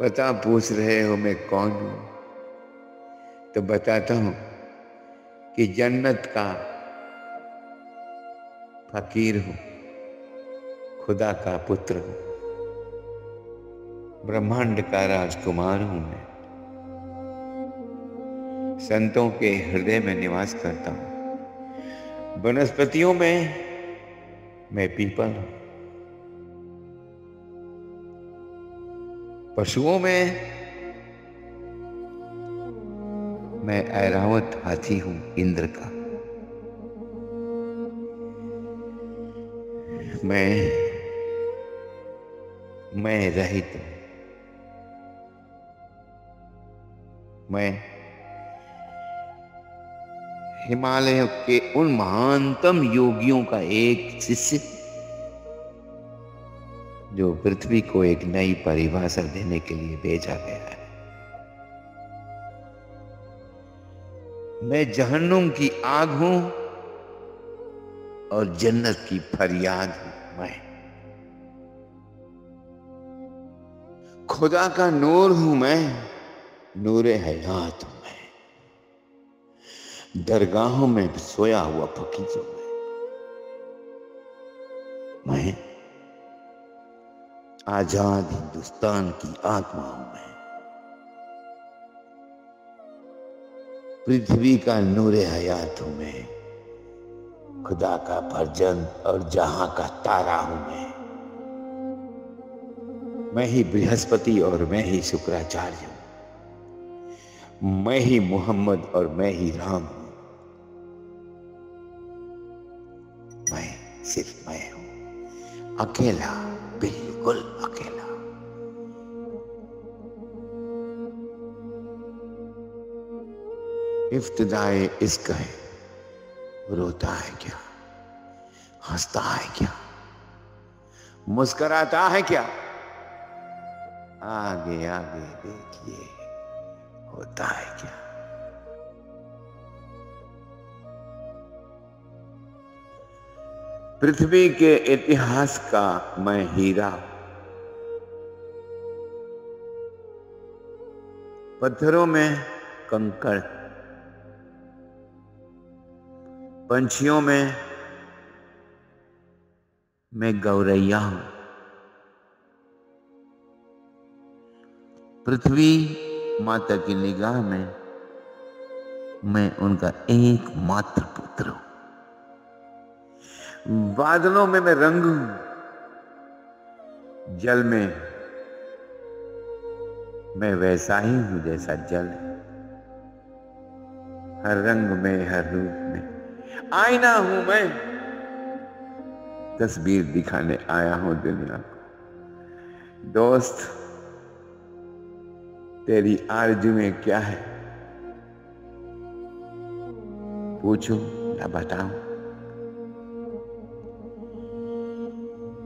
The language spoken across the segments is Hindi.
पता पूछ रहे हो मैं कौन हूँ? तो बताता हूँ कि जन्नत का फकीर हूँ, खुदा का पुत्र हूँ, ब्रह्मांड का राजकुमार हूँ मैं। संतों के हृदय में निवास करता हूँ, वनस्पतियों में मैं पीपल हूँ। पशुओं में मैं ऐरावत हाथी हूँ, इंद्र का। मैं मैं रहित हूँ। मैं हिमालय के उन महानतम योगियों का एक शिष्य जो पृथ्वी को एक नई परिभाषा देने के लिए भेजा गया है। मैं जहन्नुम की आग हूँ और जन्नत की फरियाद हूँ मैं। खुदा का नूर हूँ मैं, नूरे हयात हूँ मैं। दरगाहों में सोया हुआ फकीर हूँ मैं। मैं आज़ाद हिंदुस्तान की आत्मा हूँ मैं। पृथ्वी का नूरे हयात हूँ मैं। खुदा का फर्जंद और जहाँ का तारा हूँ मैं। मैं ही बृहस्पति और मैं ही शुक्राचार्य हूँ। मैं ही मोहम्मद और मैं ही राम हूँ। मैं सिर्फ़ मैं हूँ। अकेला बिल्कुल अकेला। इफ्तदाए इश्क है, रोता है क्या? हंसता है क्या? मुस्कराता है क्या? आगे आगे देखिए, होता है क्या? पृथ्वी के इतिहास का मैं हीरा पत्थरों में कंकड़, पंछियों में मैं गौरैया हूँ। पृथ्वी माता की निगाह में मैं उनका एकमात्र पुत्र हूँ। बादलों में मैं रंग हूँ। जल में मैं वैसा ही हूँ जैसा जल है। हर रंग में, हर रूप में। आईना हूँ मैं। तस्वीर दिखाने आया हूँ दुनिया को। दोस्त, तेरी आरज़ू में क्या है? पूछूँ या बताऊँ?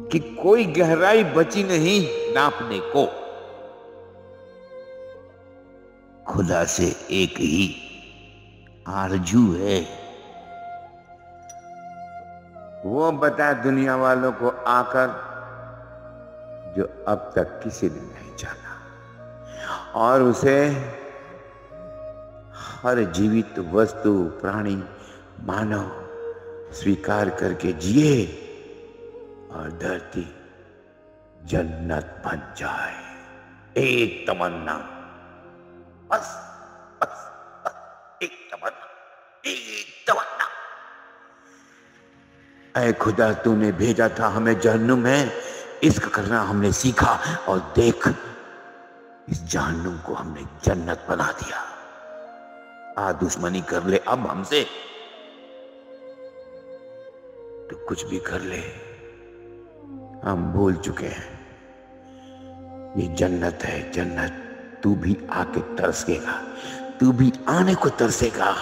कि कोई गहराई बची नहीं नापने को। खुदा से एक ही आरज़ू है। वो बता दुनिया वालों को आकर जो अब तक किसी ने नहीं जाना। और उसे हर जीवित वस्तु, प्राणी, मानव स्वीकार करके जिए और धरती जन्नत बन जाए। एक तमन्ना। बस बस बस, एक तमन्ना एक तमन्ना ऐ खुदा, तूने भेजा था हमें जहन्नुम में। इश्क करना हमने सीखा और देख, इस जहन्नुम को हमने जन्नत बना दिया। आ दुश्मनी कर ले अब हमसे। तो कुछ भी कर ले, हम भूल चुके हैं। ये जन्नत है, जन्नत। तू भी आके तरसेगा। तू भी आने को तरसेगा।